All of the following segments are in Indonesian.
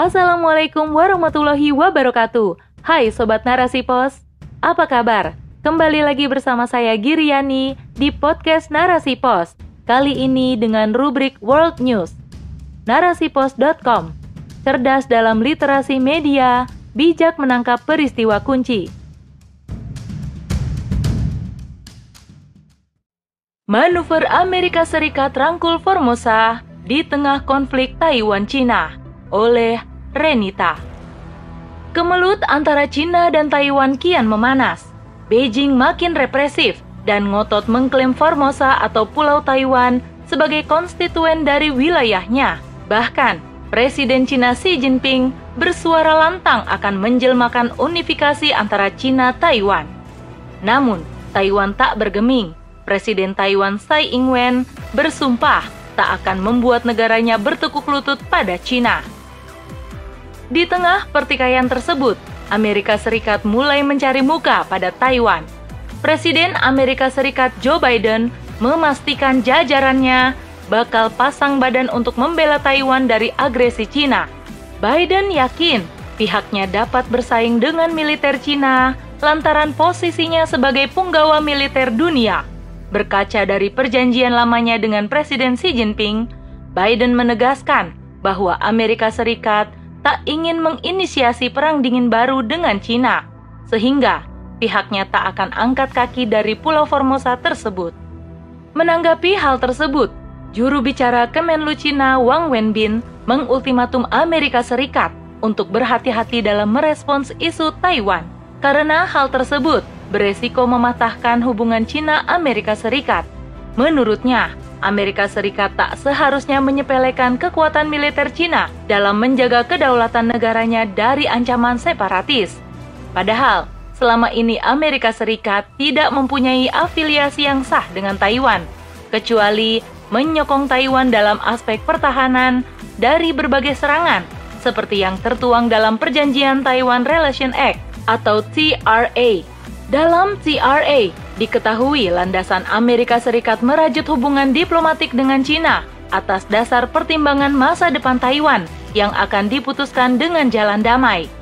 Assalamualaikum warahmatullahi wabarakatuh. Hai Sobat Narasi Pos, apa kabar? Kembali lagi bersama saya Giriani di podcast Narasi Pos. Kali ini dengan rubrik World News. Narasipos.com Cerdas dalam literasi media, bijak menangkap peristiwa kunci. Manuver Amerika Serikat rangkul Formosa di tengah konflik Taiwan-Cina oleh Renita. Kemelut antara Cina dan Taiwan kian memanas. Beijing makin represif dan ngotot mengklaim Formosa atau Pulau Taiwan sebagai konstituen dari wilayahnya. Bahkan, Presiden Cina Xi Jinping bersuara lantang akan menjelmakan unifikasi antara Cina-Taiwan. Namun, Taiwan tak bergeming Presiden Taiwan Tsai Ing-wen bersumpah tak akan membuat negaranya bertekuk lutut pada China. Di tengah pertikaian tersebut, Amerika Serikat mulai mencari muka pada Taiwan. Presiden Amerika Serikat Joe Biden memastikan jajarannya bakal pasang badan untuk membela Taiwan dari agresi China. Biden yakin pihaknya dapat bersaing dengan militer China lantaran posisinya sebagai punggawa militer dunia. Berkaca dari perjanjian lamanya dengan Presiden Xi Jinping, Biden menegaskan bahwa Amerika Serikat tak ingin menginisiasi perang dingin baru dengan China, sehingga pihaknya tak akan angkat kaki dari Pulau Formosa tersebut. Menanggapi hal tersebut, juru bicara Kemenlu China Wang Wenbin mengultimatum Amerika Serikat untuk berhati-hati dalam merespons isu Taiwan. Karena hal tersebut beresiko mematahkan hubungan Cina-Amerika Serikat. Menurutnya, Amerika Serikat tak seharusnya menyepelekan kekuatan militer Cina dalam menjaga kedaulatan negaranya dari ancaman separatis. Padahal, selama ini Amerika Serikat tidak mempunyai afiliasi yang sah dengan Taiwan, kecuali menyokong Taiwan dalam aspek pertahanan dari berbagai serangan, seperti yang tertuang dalam Perjanjian Taiwan Relation Act atau TRA dalam TRA, diketahui landasan Amerika Serikat merajut hubungan diplomatik dengan Cina atas dasar pertimbangan masa depan Taiwan yang akan diputuskan dengan jalan damai.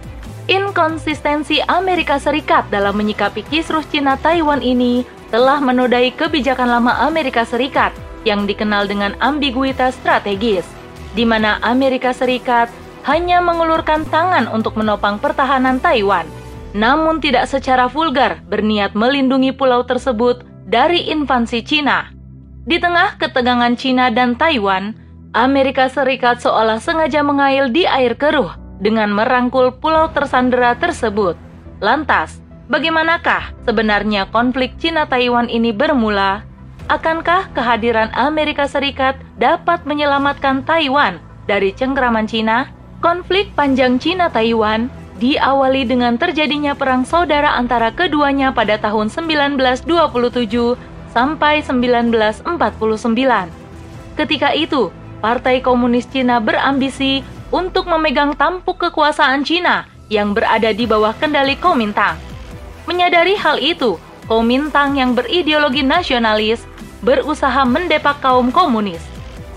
Inkonsistensi Amerika Serikat dalam menyikapi kisruh Cina-Taiwan ini telah menodai kebijakan lama Amerika Serikat yang dikenal dengan ambiguitas strategis, di mana Amerika Serikat hanya mengulurkan tangan untuk menopang pertahanan Taiwan namun tidak secara vulgar berniat melindungi pulau tersebut dari invasi Cina. Di tengah ketegangan Cina dan Taiwan, Amerika Serikat seolah sengaja mengail di air keruh dengan merangkul pulau tersandera tersebut. Lantas, bagaimanakah sebenarnya konflik Cina-Taiwan ini bermula? Akankah kehadiran Amerika Serikat dapat menyelamatkan Taiwan dari cengkraman Cina? Konflik panjang Cina-Taiwan diawali dengan terjadinya perang saudara antara keduanya pada tahun 1927 sampai 1949. Ketika itu, Partai Komunis Cina berambisi untuk memegang tampuk kekuasaan Cina yang berada di bawah kendali Kuomintang. Menyadari hal itu, Kuomintang yang berideologi nasionalis berusaha mendepak kaum komunis.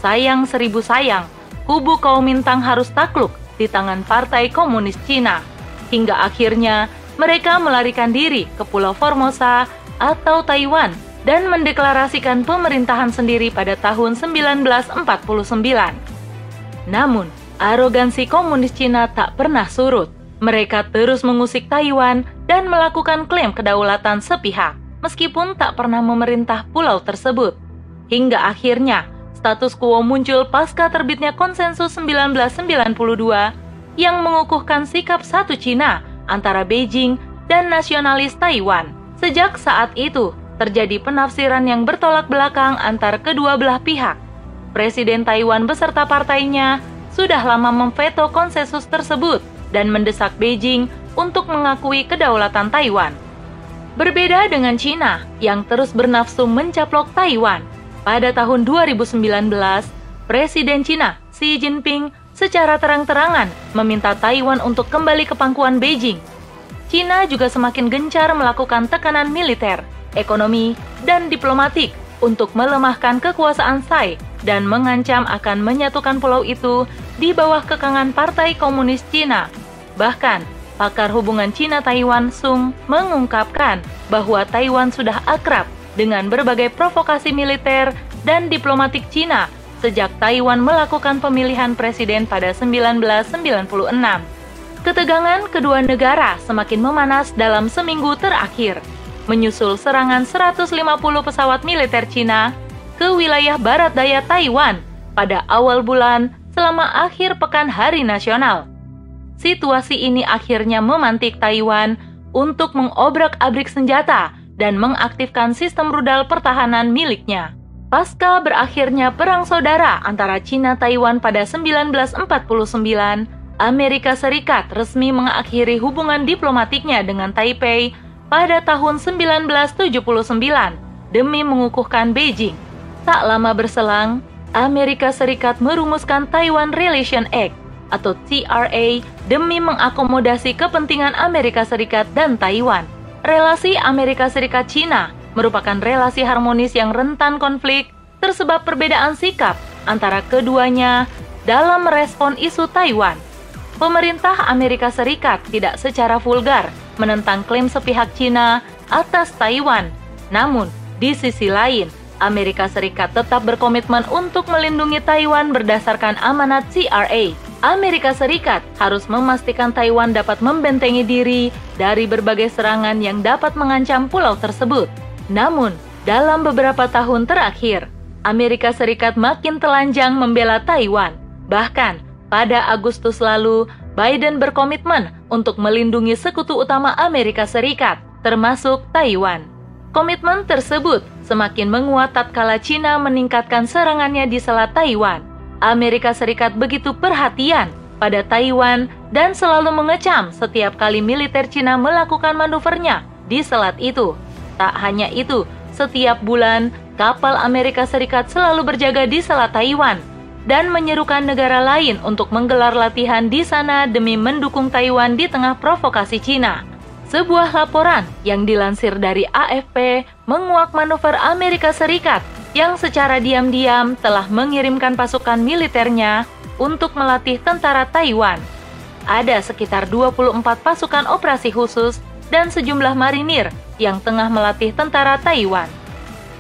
Sayang seribu sayang, kubu Kuomintang harus takluk di tangan Partai Komunis Cina hingga akhirnya mereka melarikan diri ke Pulau Formosa atau Taiwan dan mendeklarasikan pemerintahan sendiri pada tahun 1949. Namun, arogansi komunis Cina tak pernah surut. Mereka terus mengusik Taiwan dan melakukan klaim kedaulatan sepihak, meskipun tak pernah memerintah pulau tersebut. Hingga akhirnya, status quo muncul pasca terbitnya konsensus 1992 yang mengukuhkan sikap satu Cina antara Beijing dan nasionalis Taiwan. Sejak saat itu, terjadi penafsiran yang bertolak belakang antar kedua belah pihak. Presiden Taiwan beserta partainya sudah lama memveto konsensus tersebut dan mendesak Beijing untuk mengakui kedaulatan Taiwan. Berbeda dengan Cina yang terus bernafsu mencaplok Taiwan, pada tahun 2019, Presiden Cina Xi Jinping secara terang-terangan meminta Taiwan untuk kembali ke pangkuan Beijing. China juga semakin gencar melakukan tekanan militer, ekonomi, dan diplomatik untuk melemahkan kekuasaan Tsai dan mengancam akan menyatukan pulau itu di bawah kekangan Partai Komunis Cina. Bahkan, pakar hubungan Cina-Taiwan Sung mengungkapkan bahwa Taiwan sudah akrab dengan berbagai provokasi militer dan diplomatik Cina sejak Taiwan melakukan pemilihan presiden pada 1996. Ketegangan kedua negara semakin memanas dalam seminggu terakhir, menyusul serangan 150 pesawat militer Cina ke wilayah barat daya Taiwan pada awal bulan selama akhir pekan hari nasional. Situasi ini akhirnya memantik Taiwan untuk mengobrak-abrik senjata dan mengaktifkan sistem rudal pertahanan miliknya. Pasca berakhirnya perang saudara antara Cina Taiwan pada 1949, Amerika Serikat resmi mengakhiri hubungan diplomatiknya dengan Taipei pada tahun 1979 demi mengukuhkan Beijing. Tak lama berselang, Amerika Serikat merumuskan Taiwan Relation Act atau TRA demi mengakomodasi kepentingan Amerika Serikat dan Taiwan. Relasi Amerika Serikat-Cina merupakan relasi harmonis yang rentan konflik tersebab perbedaan sikap antara keduanya dalam merespon isu Taiwan. Pemerintah Amerika Serikat tidak secara vulgar menentang klaim sepihak Cina atas Taiwan. Namun, di sisi lain, Amerika Serikat tetap berkomitmen untuk melindungi Taiwan berdasarkan amanat CRA. Amerika Serikat harus memastikan Taiwan dapat membentengi diri dari berbagai serangan yang dapat mengancam pulau tersebut. Namun, dalam beberapa tahun terakhir, Amerika Serikat makin telanjang membela Taiwan. Bahkan, pada Agustus lalu, Biden berkomitmen untuk melindungi sekutu utama Amerika Serikat, termasuk Taiwan. Komitmen tersebut semakin menguat tatkala Cina meningkatkan serangannya di Selat Taiwan. Amerika Serikat begitu perhatian pada Taiwan dan selalu mengecam setiap kali militer Cina melakukan manuvernya di selat itu. Tak hanya itu, setiap bulan kapal Amerika Serikat selalu berjaga di Selat Taiwan dan menyerukan negara lain untuk menggelar latihan di sana demi mendukung Taiwan di tengah provokasi Cina. Sebuah laporan yang dilansir dari AFP menguak manuver Amerika Serikat yang secara diam-diam telah mengirimkan pasukan militernya untuk melatih tentara Taiwan. Ada sekitar 24 pasukan operasi khusus dan sejumlah marinir yang tengah melatih tentara Taiwan.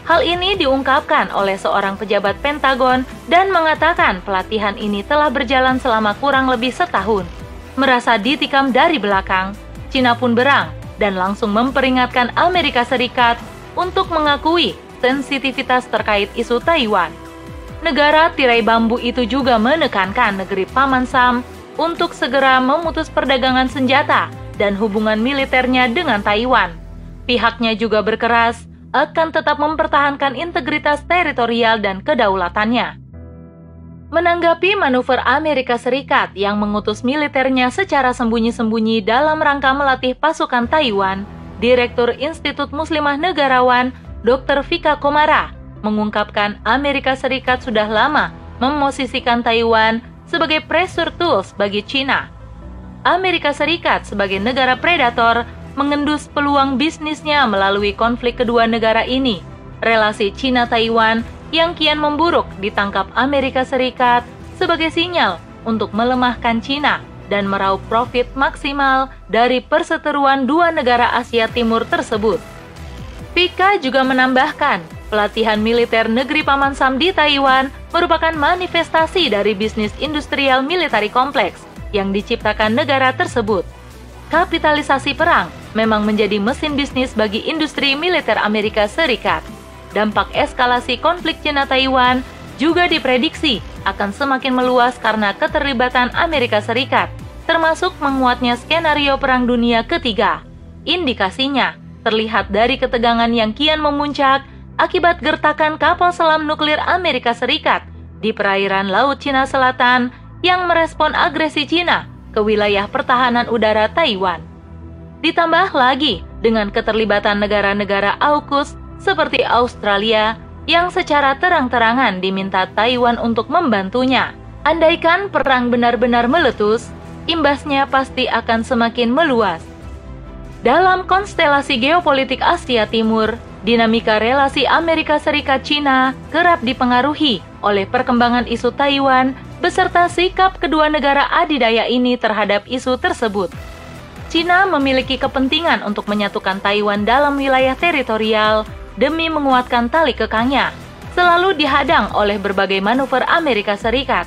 Hal ini diungkapkan oleh seorang pejabat Pentagon dan mengatakan pelatihan ini telah berjalan selama kurang lebih setahun. Merasa ditikam dari belakang, Cina pun berang dan langsung memperingatkan Amerika Serikat untuk mengakui sensitivitas terkait isu Taiwan. Negara tirai bambu itu juga menekankan negeri Paman Sam untuk segera memutus perdagangan senjata dan hubungan militernya dengan Taiwan. Pihaknya juga berkeras akan tetap mempertahankan integritas teritorial dan kedaulatannya. Menanggapi manuver Amerika Serikat yang mengutus militernya secara sembunyi-sembunyi dalam rangka melatih pasukan Taiwan, Direktur Institut Muslimah Negarawan Dr. Vika Komara mengungkapkan Amerika Serikat sudah lama memosisikan Taiwan sebagai pressure tools bagi China Amerika Serikat sebagai negara predator mengendus peluang bisnisnya melalui konflik kedua negara ini. Relasi Cina-Taiwan yang kian memburuk ditangkap Amerika Serikat sebagai sinyal untuk melemahkan Cina dan meraup profit maksimal dari perseteruan dua negara Asia Timur tersebut. Pika juga menambahkan, pelatihan militer negeri Paman Sam di Taiwan merupakan manifestasi dari bisnis industrial militari kompleks yang diciptakan negara tersebut. Kapitalisasi perang memang menjadi mesin bisnis bagi industri militer Amerika Serikat. Dampak eskalasi konflik Cina-Taiwan juga diprediksi akan semakin meluas karena keterlibatan Amerika Serikat, termasuk menguatnya skenario Perang Dunia Ketiga. Indikasinya terlihat dari ketegangan yang kian memuncak akibat gertakan kapal selam nuklir Amerika Serikat di perairan Laut Cina Selatan yang merespon agresi Cina ke wilayah pertahanan udara Taiwan. Ditambah lagi dengan keterlibatan negara-negara AUKUS seperti Australia yang secara terang-terangan diminta Taiwan untuk membantunya. Andaikan perang benar-benar meletus, imbasnya pasti akan semakin meluas. Dalam konstelasi geopolitik Asia Timur, dinamika relasi Amerika Serikat-Cina kerap dipengaruhi oleh perkembangan isu Taiwan beserta sikap kedua negara adidaya ini terhadap isu tersebut. Cina memiliki kepentingan untuk menyatukan Taiwan dalam wilayah teritorial demi menguatkan tali kekangnya, selalu dihadang oleh berbagai manuver Amerika Serikat.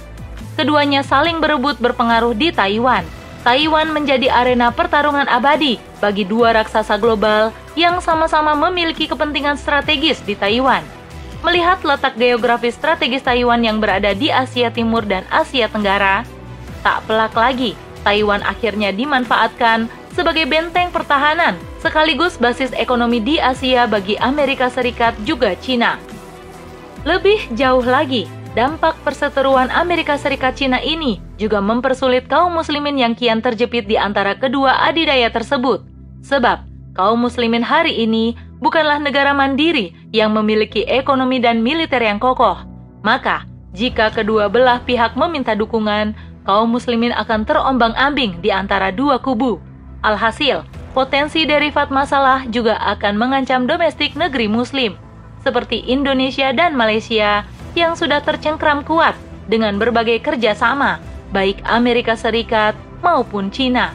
Keduanya saling berebut berpengaruh di Taiwan. Taiwan menjadi arena pertarungan abadi bagi dua raksasa global yang sama-sama memiliki kepentingan strategis di Taiwan. Melihat letak geografis strategis Taiwan yang berada di Asia Timur dan Asia Tenggara, tak pelak lagi Taiwan akhirnya dimanfaatkan sebagai benteng pertahanan sekaligus basis ekonomi di Asia bagi Amerika Serikat juga Cina. Lebih jauh lagi, dampak perseteruan Amerika Serikat Cina ini juga mempersulit kaum muslimin yang kian terjepit di antara kedua adidaya tersebut. Sebab, kaum muslimin hari ini bukanlah negara mandiri yang memiliki ekonomi dan militer yang kokoh. Maka, jika kedua belah pihak meminta dukungan, kaum muslimin akan terombang-ambing di antara dua kubu. Alhasil, potensi derivat masalah juga akan mengancam domestik negeri muslim, seperti Indonesia dan Malaysia yang sudah tercengkram kuat dengan berbagai kerjasama, baik Amerika Serikat maupun Cina.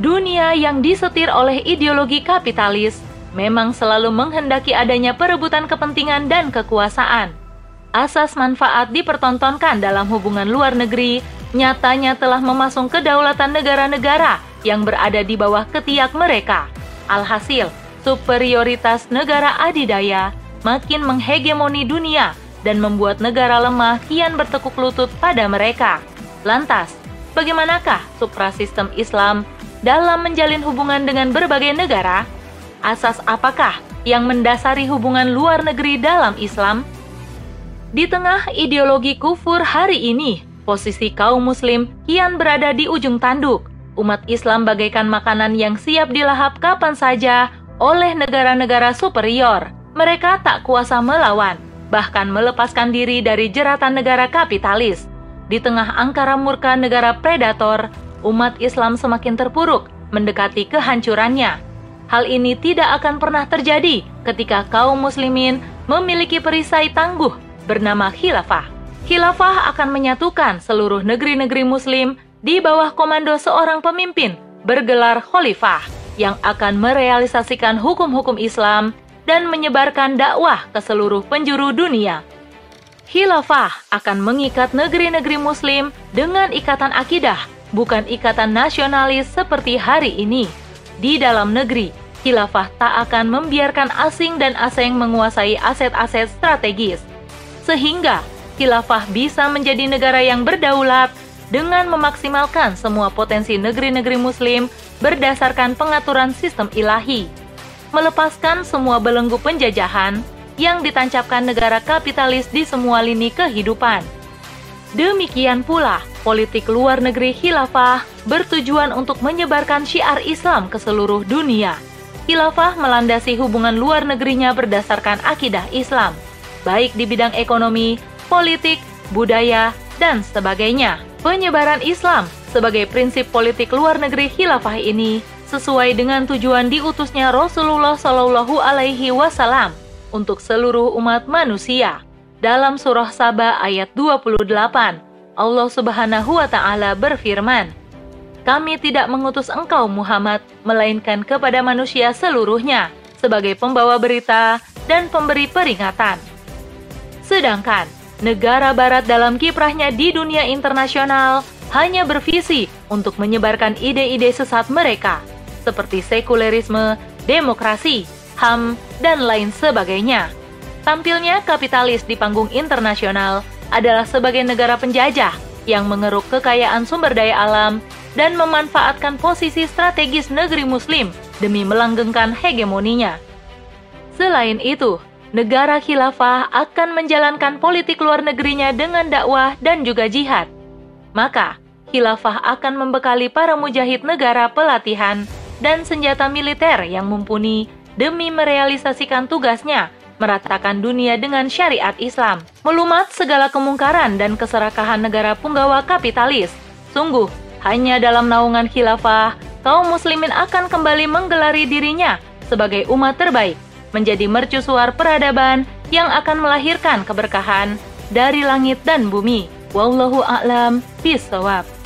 Dunia yang disetir oleh ideologi kapitalis memang selalu menghendaki adanya perebutan kepentingan dan kekuasaan. Asas manfaat dipertontonkan dalam hubungan luar negeri nyatanya telah memasung kedaulatan negara-negara yang berada di bawah ketiak mereka. Alhasil, superioritas negara adidaya makin menghegemoni dunia dan membuat negara lemah kian bertekuk lutut pada mereka. Lantas, bagaimanakah suprasistem Islam dalam menjalin hubungan dengan berbagai negara? Asas apakah yang mendasari hubungan luar negeri dalam Islam? Di tengah ideologi kufur hari ini, posisi kaum muslim kian berada di ujung tanduk. Umat Islam bagaikan makanan yang siap dilahap kapan saja oleh negara-negara superior. Mereka tak kuasa melawan, bahkan melepaskan diri dari jeratan negara kapitalis. Di tengah angkara murka negara predator, umat Islam semakin terpuruk mendekati kehancurannya. Hal ini tidak akan pernah terjadi ketika kaum muslimin memiliki perisai tangguh bernama khilafah. Khilafah akan menyatukan seluruh negeri-negeri muslim di bawah komando seorang pemimpin bergelar khalifah yang akan merealisasikan hukum-hukum Islam dan menyebarkan dakwah ke seluruh penjuru dunia. Khilafah akan mengikat negeri-negeri muslim dengan ikatan akidah, bukan ikatan nasionalis seperti hari ini. Di dalam negeri, khilafah tak akan membiarkan asing dan asing menguasai aset-aset strategis. Sehingga khilafah bisa menjadi negara yang berdaulat dengan memaksimalkan semua potensi negeri-negeri muslim berdasarkan pengaturan sistem ilahi, melepaskan semua belenggu penjajahan yang ditancapkan negara kapitalis di semua lini kehidupan. Demikian pula, politik luar negeri khilafah bertujuan untuk menyebarkan syiar Islam ke seluruh dunia. Khilafah melandasi hubungan luar negerinya berdasarkan akidah Islam, baik di bidang ekonomi, politik, budaya, dan sebagainya. Penyebaran Islam sebagai prinsip politik luar negeri khilafah ini sesuai dengan tujuan diutusnya Rasulullah Shallallahu Alaihi Wasallam untuk seluruh umat manusia. Dalam surah Saba ayat 28, Allah Subhanahu wa taala berfirman, "Kami tidak mengutus engkau Muhammad melainkan kepada manusia seluruhnya sebagai pembawa berita dan pemberi peringatan." Sedangkan negara barat dalam kiprahnya di dunia internasional hanya bervisi untuk menyebarkan ide-ide sesat mereka, seperti sekulerisme, demokrasi, HAM, dan lain sebagainya. Tampilnya kapitalis di panggung internasional adalah sebagai negara penjajah yang mengeruk kekayaan sumber daya alam dan memanfaatkan posisi strategis negeri muslim demi melanggengkan hegemoninya. Selain itu, negara khilafah akan menjalankan politik luar negerinya dengan dakwah dan juga jihad. Maka, khilafah akan membekali para mujahid negara pelatihan dan senjata militer yang mumpuni demi merealisasikan tugasnya meratakan dunia dengan syariat Islam, melumat segala kemungkaran dan keserakahan negara punggawa kapitalis. Sungguh, hanya dalam naungan khilafah, kaum muslimin akan kembali menggelari dirinya sebagai umat terbaik menjadi mercusuar peradaban yang akan melahirkan keberkahan dari langit dan bumi. Wallahu a'lam bisawab.